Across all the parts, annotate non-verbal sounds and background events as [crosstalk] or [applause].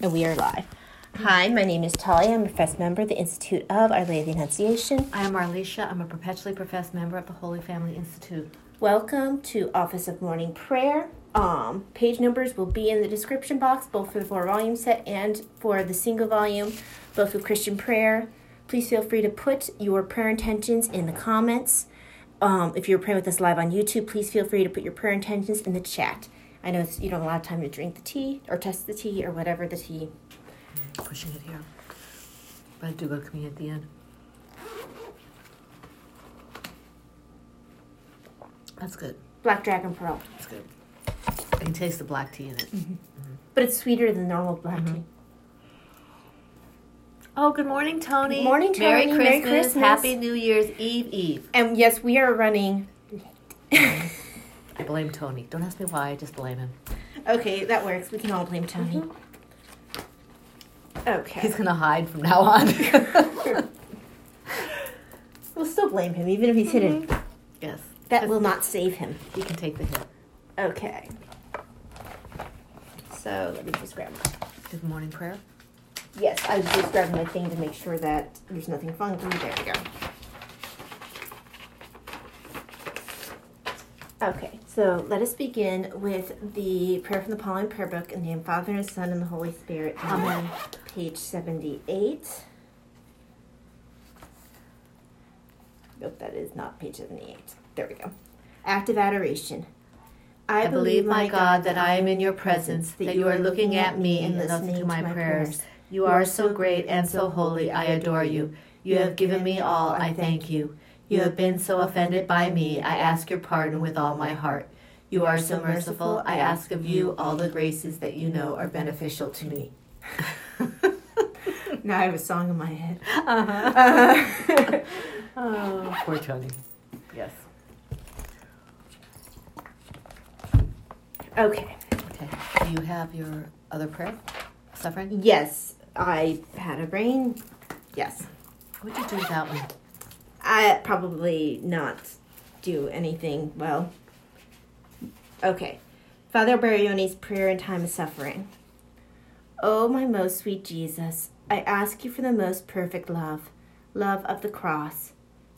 And we are live. Hi, my name is Talia. I'm a professed member of the Institute of Our Lady of the Annunciation. I am Arlisha. I'm a perpetually professed member of the Holy Family Institute. Welcome to Office of Morning Prayer. Um, page numbers will be in the description box, both for the four volume set and for the single volume, both with Christian prayer. Please feel free to put your prayer intentions in the comments. Um, if you're praying with us live on YouTube, please feel free to put your prayer intentions in the chat. I know it's, you don't have a lot of time to drink the tea or test the tea or whatever the tea. Pushing it here. But I do go to communion at the end. That's good. Black Dragon Pearl. That's good. I can taste the black tea in it. But it's sweeter than normal black Mhm. tea. Oh, good morning, Tony. Good morning, Merry Tony. Christmas. Merry Christmas. Happy New Year's Eve Eve. And yes, we are running. I blame Tony. Don't ask me why. I just blame him. okay, that works. We can all blame Tony. Mm-hmm. Okay. He's gonna hide from now on. [laughs] We'll still blame him, even if he's hidden. Mm-hmm. yes. That will not save him. He can take the hit. Okay. So let me just grab. Good morning prayer. Yes, I was just grabbing my thing to make sure that there's nothing funky. There we go. Okay, so let us begin with the prayer from the Pauline Prayer Book in the name of Father and Son and the Holy Spirit. Amen. Page seventy-eight. Nope, that is not page seventy-eight. There we go. Act of adoration. I believe, my God, that I am in your presence, that you are looking at me and listening to my prayers. You are so great and so holy, I adore you. You have given me all, I thank you. You have been so offended by me, I ask your pardon with all my heart. You are so merciful, I ask of you all the graces that you know are beneficial to me. [laughs] Now I have a song in my head. Uh-huh. [laughs] [laughs] oh, poor Tony. Yes. Okay. Okay. Do you have your other prayer? Suffering? Yes, I had a brain. Yes. What'd you do with that one? I probably not do anything well. Okay. Father Alberione's prayer in time of suffering. Oh, my most sweet Jesus, I ask you for the most perfect love, love of the cross,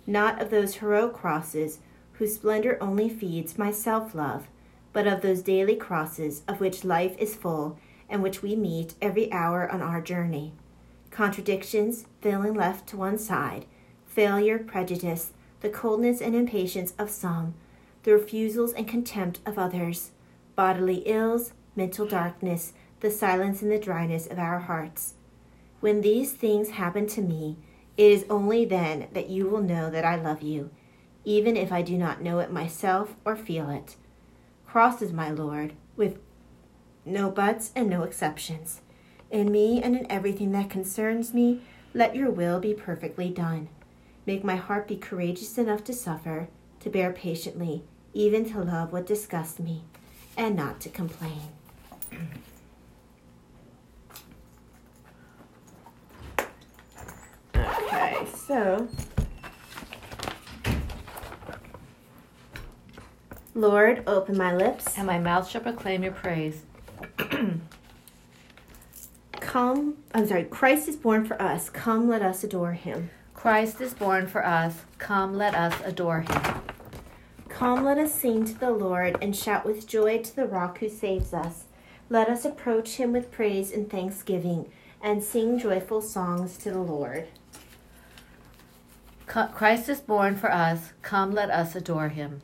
not of those heroic crosses whose splendor only feeds my self love, but of those daily crosses of which life is full and which we meet every hour on our journey. Contradictions, feeling left to one side, failure, prejudice, the coldness and impatience of some, the refusals and contempt of others, bodily ills, mental darkness, the silence and the dryness of our hearts. When these things happen to me, it is only then that you will know that I love you, even if I do not know it myself or feel it. Crosses, my Lord, with no buts and no exceptions. In me and in everything that concerns me, let your will be perfectly done. Make my heart be courageous enough to suffer, to bear patiently, even to love what disgusts me, and not to complain. Okay, so. Lord, open my lips. And my mouth shall proclaim your praise. Come, I'm sorry, Christ is born for us. Come, let us adore him. Christ is born for us. Come, let us adore him. Come, let us sing to the Lord and shout with joy to the rock who saves us. Let us approach him with praise and thanksgiving and sing joyful songs to the Lord. Christ is born for us. Come, let us adore him.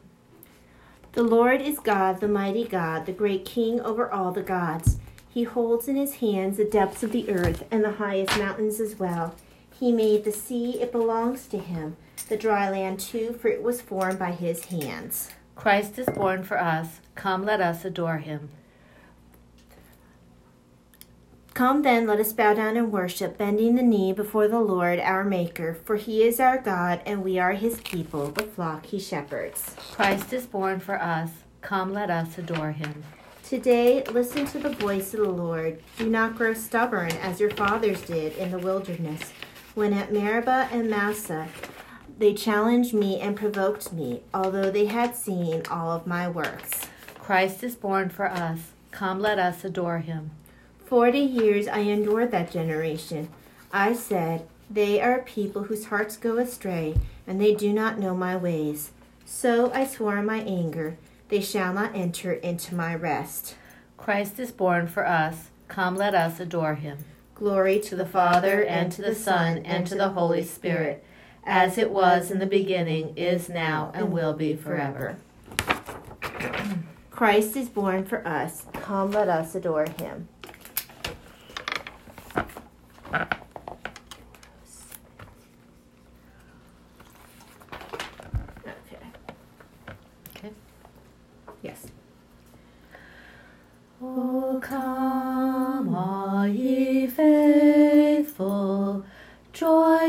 The Lord is God, the mighty God, the great King over all the gods. He holds in his hands the depths of the earth and the highest mountains as well. He made the sea, it belongs to him, the dry land too, for it was formed by his hands. Christ is born for us. Come, let us adore him. Come then, let us bow down and worship, bending the knee before the Lord our Maker, for he is our God, and we are his people, the flock he shepherds. Christ is born for us. Come, let us adore him. Today, listen to the voice of the Lord. Do not grow stubborn as your fathers did in the wilderness, when at Meribah and Massah they challenged me and provoked me, although they had seen all of my works. Christ is born for us. Come, let us adore him. Forty years I endured that generation. I said, They are a people whose hearts go astray, and they do not know my ways. So I swore in my anger, They shall not enter into my rest. Christ is born for us. Come, let us adore him. Glory To the Father, and to the Son, and to the Holy Spirit, as it was in the beginning, is now, and will be forever. [clears throat] Christ is born for us. Come, let us adore him.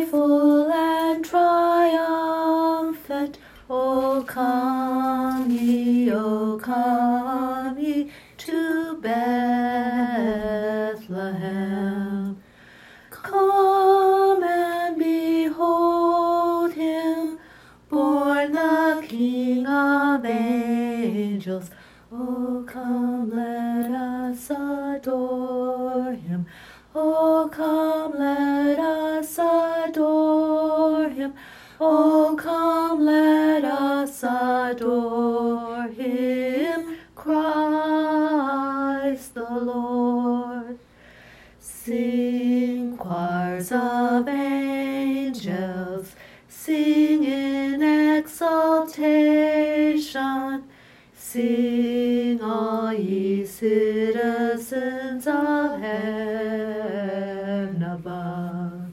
Joyful Sing choirs of angels, sing in exaltation. Sing, all ye citizens of heaven above.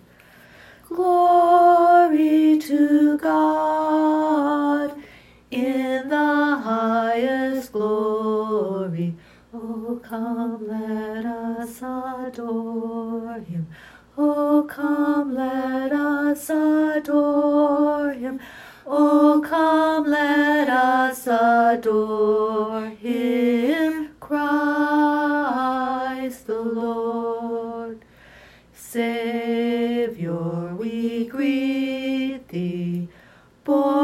Glory to God in the highest glory. Oh, come, us adore him. Oh, come, let us adore him. Oh, come, let us adore him, Christ the Lord. Savior, we greet thee, born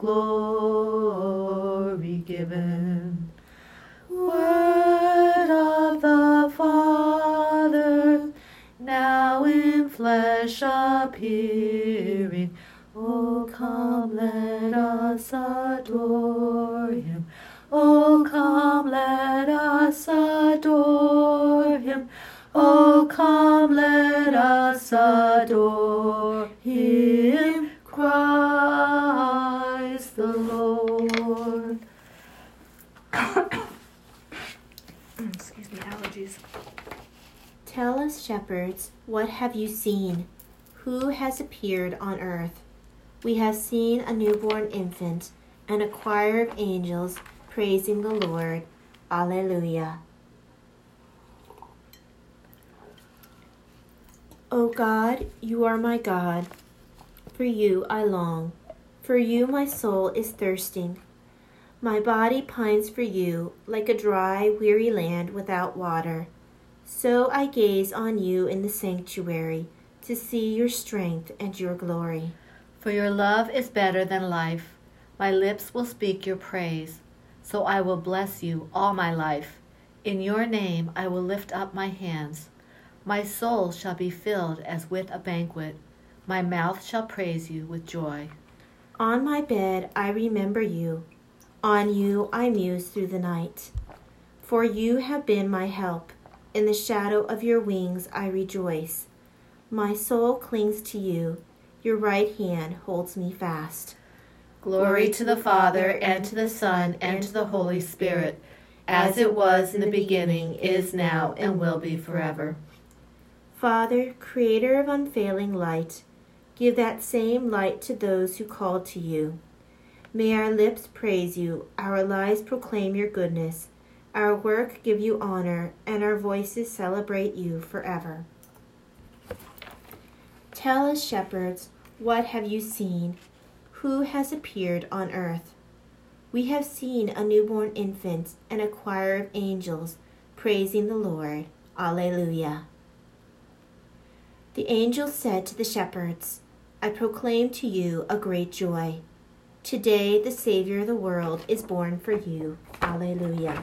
glory given. Word of the Father, now in flesh appearing. Oh, come, let us adore him. Oh, come, let us adore him. Oh, come, let us adore him, Christ the Lord. Excuse me, allergies. Tell us, shepherds, what have you seen? Who has appeared on earth? We have seen a newborn infant and a choir of angels praising the Lord. Alleluia. O God, you are my God. For you I long. For you my soul is thirsting. My body pines for you like a dry, weary land without water. So I gaze on you in the sanctuary to see your strength and your glory. For your love is better than life. My lips will speak your praise. So I will bless you all my life. In your name I will lift up my hands. My soul shall be filled as with a banquet. My mouth shall praise you with joy. On my bed I remember you. On you I muse through the night. For you have been my help. In the shadow of your wings I rejoice. My soul clings to you. Your right hand holds me fast. Glory to the Father, and to the Son, and to the Holy Spirit, as it was in the beginning, is now, and will be forever. Father, creator of unfailing light, give that same light to those who call to you. May our lips praise you, our lives proclaim your goodness, our work give you honor, and our voices celebrate you forever. Tell us, shepherds, what have you seen? Who has appeared on earth? We have seen a newborn infant and a choir of angels praising the Lord. Alleluia. The angels said to the shepherds, I proclaim to you a great joy. Today, the Savior of the world is born for you. Alleluia.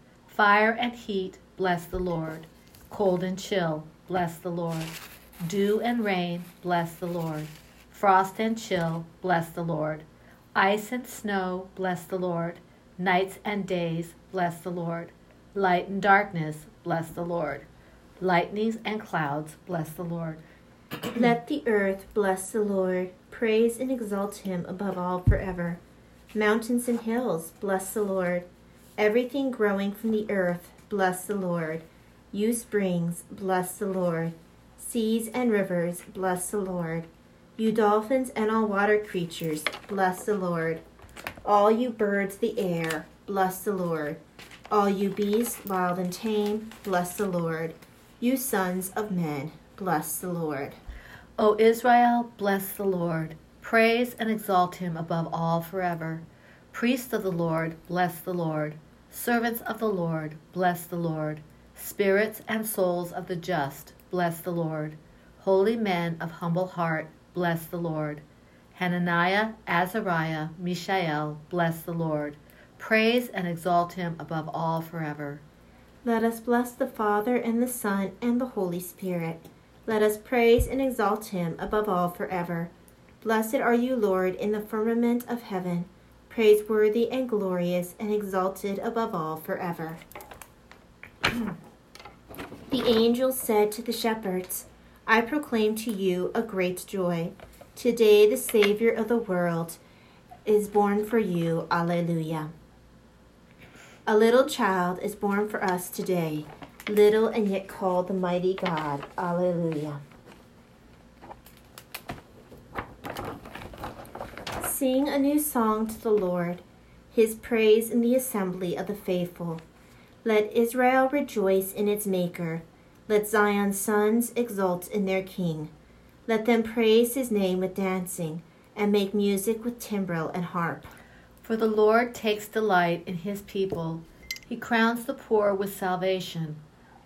Fire and heat, bless the Lord. Cold and chill, bless the Lord. Dew and rain, bless the Lord. Frost and chill, bless the Lord. Ice and snow, bless the Lord. Nights and days, bless the Lord. Light and darkness, bless the Lord. Lightnings and clouds, bless the Lord. Let the earth bless the Lord. Praise and exalt him above all forever. Mountains and hills, bless the Lord. Everything growing from the earth, bless the Lord. You springs, bless the Lord. Seas and rivers, bless the Lord. You dolphins and all water creatures, bless the Lord. All you birds the air, bless the Lord. All you beasts, wild and tame, bless the Lord. You sons of men, bless the Lord. O Israel, bless the Lord. Praise and exalt him above all forever. Priests of the Lord, bless the Lord. Servants of the Lord, bless the Lord. Spirits and souls of the just, bless the Lord. Holy men of humble heart, bless the Lord. Hananiah, Azariah, Mishael, bless the Lord. Praise and exalt him above all forever. Let us bless the Father and the Son and the Holy Spirit. Let us praise and exalt him above all forever. Blessed are you, Lord, in the firmament of heaven, praiseworthy and glorious and exalted above all forever. the angel said to the shepherds, I proclaim to you a great joy. Today the Savior of the world is born for you. Alleluia. A little child is born for us today, little and yet called the mighty God. Alleluia. Sing a new song to the Lord, his praise in the assembly of the faithful. Let Israel rejoice in its Maker. Let Zion's sons exult in their King. Let them praise his name with dancing, and make music with timbrel and harp. For the Lord takes delight in his people. He crowns the poor with salvation.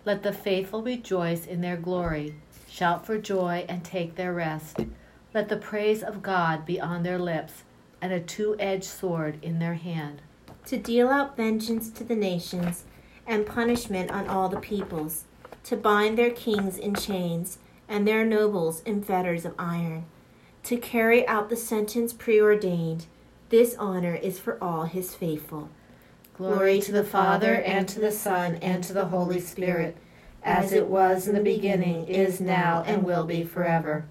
Let the faithful rejoice in their glory, shout for joy and take their rest. Let the praise of God be on their lips, and a two edged sword in their hand. To deal out vengeance to the nations, and punishment on all the peoples, to bind their kings in chains, and their nobles in fetters of iron, to carry out the sentence preordained. This honor is for all his faithful. Glory to the Father, and to the Son, and to the Holy Spirit, as it was in the beginning, is now, and will be forever.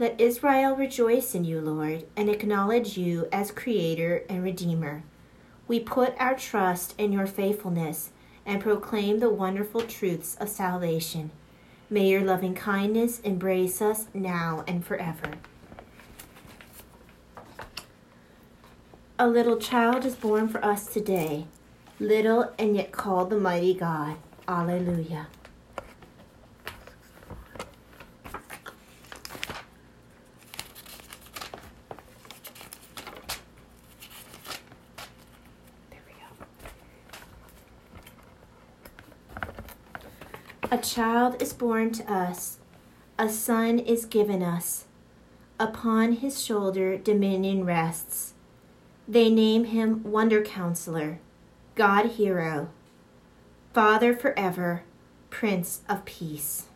Let Israel rejoice in you, Lord, and acknowledge you as Creator and Redeemer. We put our trust in your faithfulness and proclaim the wonderful truths of salvation. May your loving kindness embrace us now and forever. A little child is born for us today, little and yet called the mighty God. Alleluia. Child is born to us, a son is given us. Upon his shoulder dominion rests. They name him Wonder Counselor, God Hero, Father forever, Prince of Peace.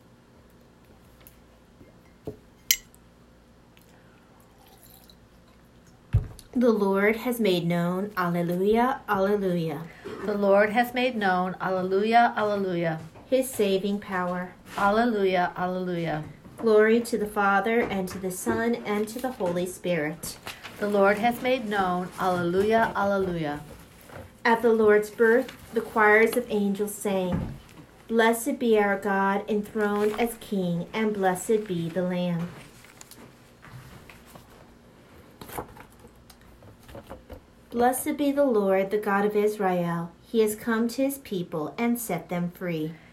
The Lord has made known, Alleluia, Alleluia, The Lord has made known, Alleluia, Alleluia, his saving power. Alleluia, alleluia. Glory to the Father, and to the Son, and to the Holy Spirit. The Lord hath made known, alleluia, alleluia. At the Lord's birth, the choirs of angels sang, Blessed be our God, enthroned as King, and blessed be the Lamb. Blessed be the Lord, the God of Israel. He has come to his people and set them free.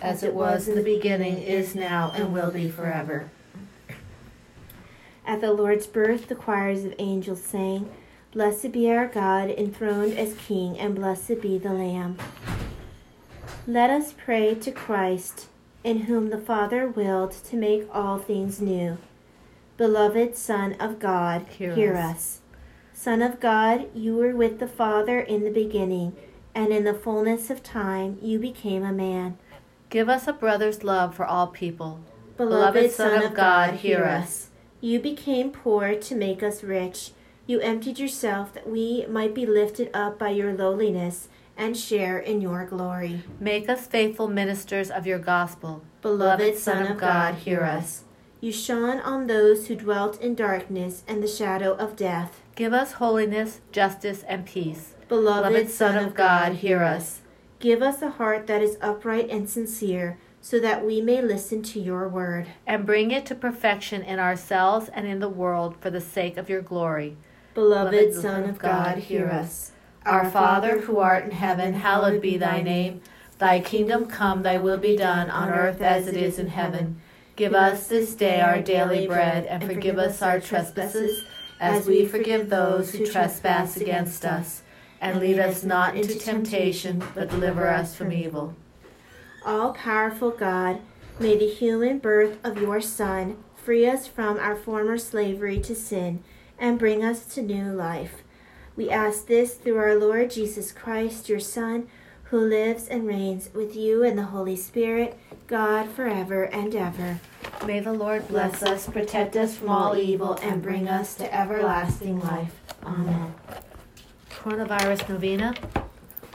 as, it was in the beginning, is now, and will be forever. At the Lord's birth, the choirs of angels sang, Blessed be our God, enthroned as King, and blessed be the Lamb. Let us pray to Christ, in whom the Father willed to make all things new. Beloved Son of God, Hear hear, us. us. Son of God, you were with the Father in the beginning, and in the fullness of time you became a man. Give us a brother's love for all people. Beloved Son of God, hear us. You became poor to make us rich. You emptied yourself that we might be lifted up by your lowliness and share in your glory. Make us faithful ministers of your gospel. Beloved Son of God, hear us. You shone on those who dwelt in darkness and the shadow of death. Give us holiness, justice, and peace. Beloved Son of God, hear us. Give us a heart that is upright and sincere, so that we may listen to your word. And bring it to perfection in ourselves and in the world for the sake of your glory. Beloved Son of God, hear us. Our Father, who art in heaven, hallowed be thy name. Thy kingdom come, thy will be done, on earth as it is in heaven. Give us this day our daily bread, and forgive us our trespasses, as we forgive those who trespass against us. And lead us not into temptation, but deliver us from evil. All powerful God, may the human birth of your Son free us from our former slavery to sin and bring us to new life. We ask this through our Lord Jesus Christ, your Son, who lives and reigns with you and the Holy Spirit, God forever and ever. May the Lord bless us, protect us from all evil, and bring us to everlasting life. Amen. Coronavirus Novena.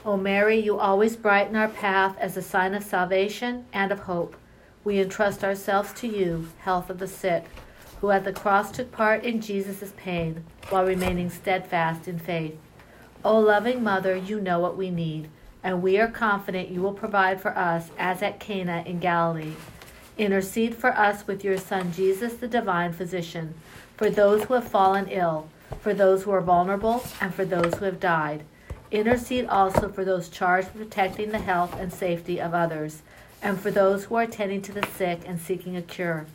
O Mary, you always brighten our path as a sign of salvation and of hope. We entrust ourselves to you, health of the sick, who at the cross took part in Jesus' pain while remaining steadfast in faith. O loving Mother, you know what we need, and we are confident you will provide for us as at Cana in Galilee. Intercede for us with your Son Jesus, the divine physician, for those who have fallen ill, for those who are vulnerable, and for those who have died. Intercede also for those charged with protecting the health and safety of others, and for those who are attending to the sick and seeking a cure.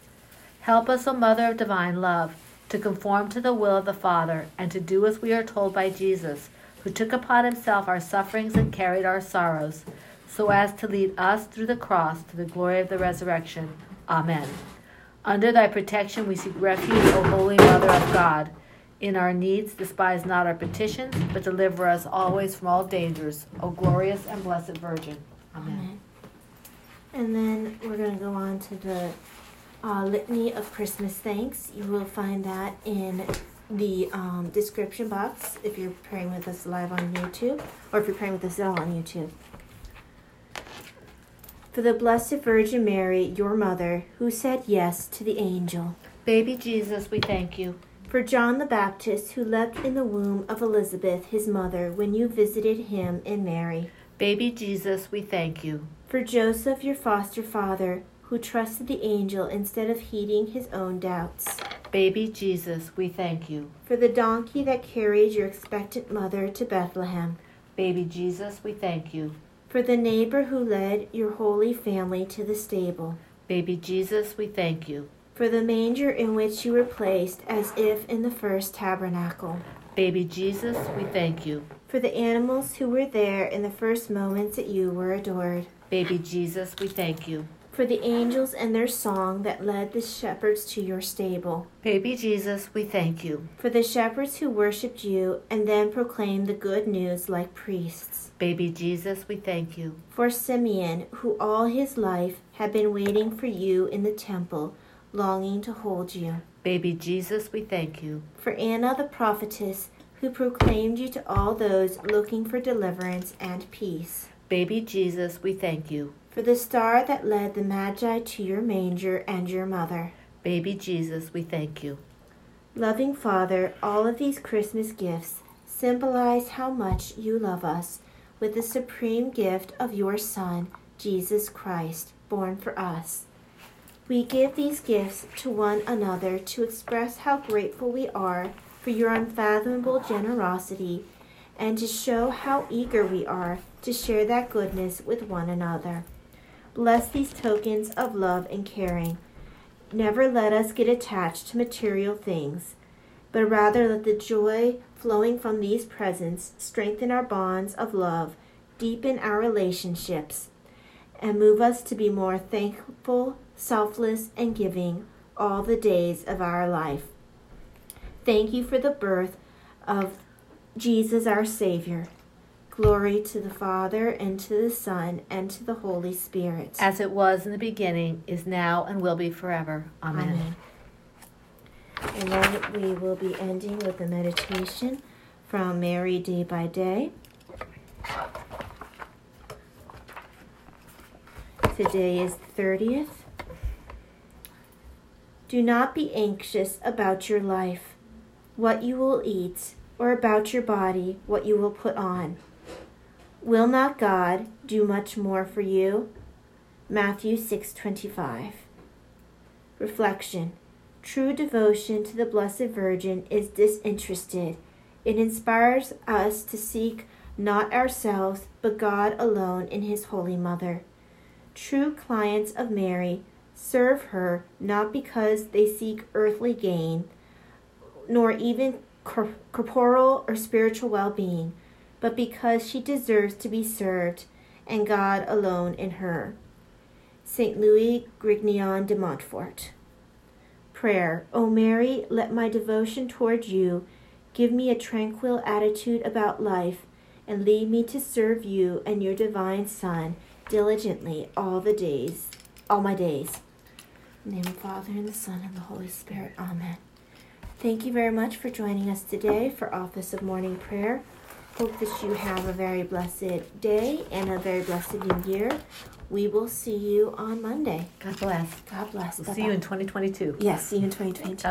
Help us, O Mother of Divine Love, to conform to the will of the Father, and to do as we are told by Jesus, who took upon himself our sufferings and carried our sorrows, so as to lead us through the cross to the glory of the resurrection. Amen. Under thy protection we seek refuge, O Holy Mother of God. In our needs, despise not our petitions, but deliver us always from all dangers, O glorious and blessed Virgin. Amen. And then we're going to go on to the uh, litany of Christmas thanks. You will find that in the um, description box if you're praying with us live on YouTube or if you're praying with us at all on YouTube. For the Blessed Virgin Mary, your mother, who said yes to the angel. Baby Jesus, we thank you. For John the Baptist, who leapt in the womb of Elizabeth, his mother, when you visited him in Mary. Baby Jesus, we thank you. For Joseph, your foster father, who trusted the angel instead of heeding his own doubts. Baby Jesus, we thank you. For the donkey that carried your expectant mother to Bethlehem. Baby Jesus, we thank you. For the neighbor who led your holy family to the stable. Baby Jesus, we thank you. For the manger in which you were placed as if in the first tabernacle. Baby Jesus, we thank you. For the animals who were there in the first moments that you were adored. Baby Jesus, we thank you. For the angels and their song that led the shepherds to your stable. Baby Jesus, we thank you. For the shepherds who worshipped you and then proclaimed the good news like priests. Baby Jesus, we thank you. For Simeon, who all his life had been waiting for you in the temple, longing to hold you. Baby Jesus, we thank you. For Anna the prophetess, who proclaimed you to all those looking for deliverance and peace. Baby Jesus, we thank you. For the star that led the Magi to your manger and your mother. Baby Jesus, we thank you. Loving Father, all of these Christmas gifts symbolize how much you love us with the supreme gift of your Son, Jesus Christ, born for us. We give these gifts to one another to express how grateful we are for your unfathomable generosity and to show how eager we are to share that goodness with one another. Bless these tokens of love and caring. Never let us get attached to material things, but rather let the joy flowing from these presents strengthen our bonds of love, deepen our relationships, and move us to be more thankful selfless, and giving all the days of our life. Thank you for the birth of Jesus our Savior. Glory to the Father, and to the Son, and to the Holy Spirit. As it was in the beginning, is now, and will be forever. Amen. Amen. And then we will be ending with a meditation from Mary Day by Day. Today is the 30th. Do not be anxious about your life, what you will eat, or about your body, what you will put on. Will not God do much more for you? Matthew 6:25. Reflection. True devotion to the Blessed Virgin is disinterested. It inspires us to seek not ourselves, but God alone in his holy mother. True clients of Mary serve her not because they seek earthly gain, nor even corporal or spiritual well being, but because she deserves to be served, and God alone in her. St. Louis Grignion de Montfort. Prayer. O Mary, let my devotion toward you give me a tranquil attitude about life, and lead me to serve you and your divine Son diligently all the days, all my days. In the name of the Father, and the Son, and the Holy Spirit. Amen. Thank you very much for joining us today for Office of Morning Prayer. Hope that you have a very blessed day and a very blessed new year. We will see you on Monday. God bless. God bless. We'll see you in 2022. Yes, see you in 2022.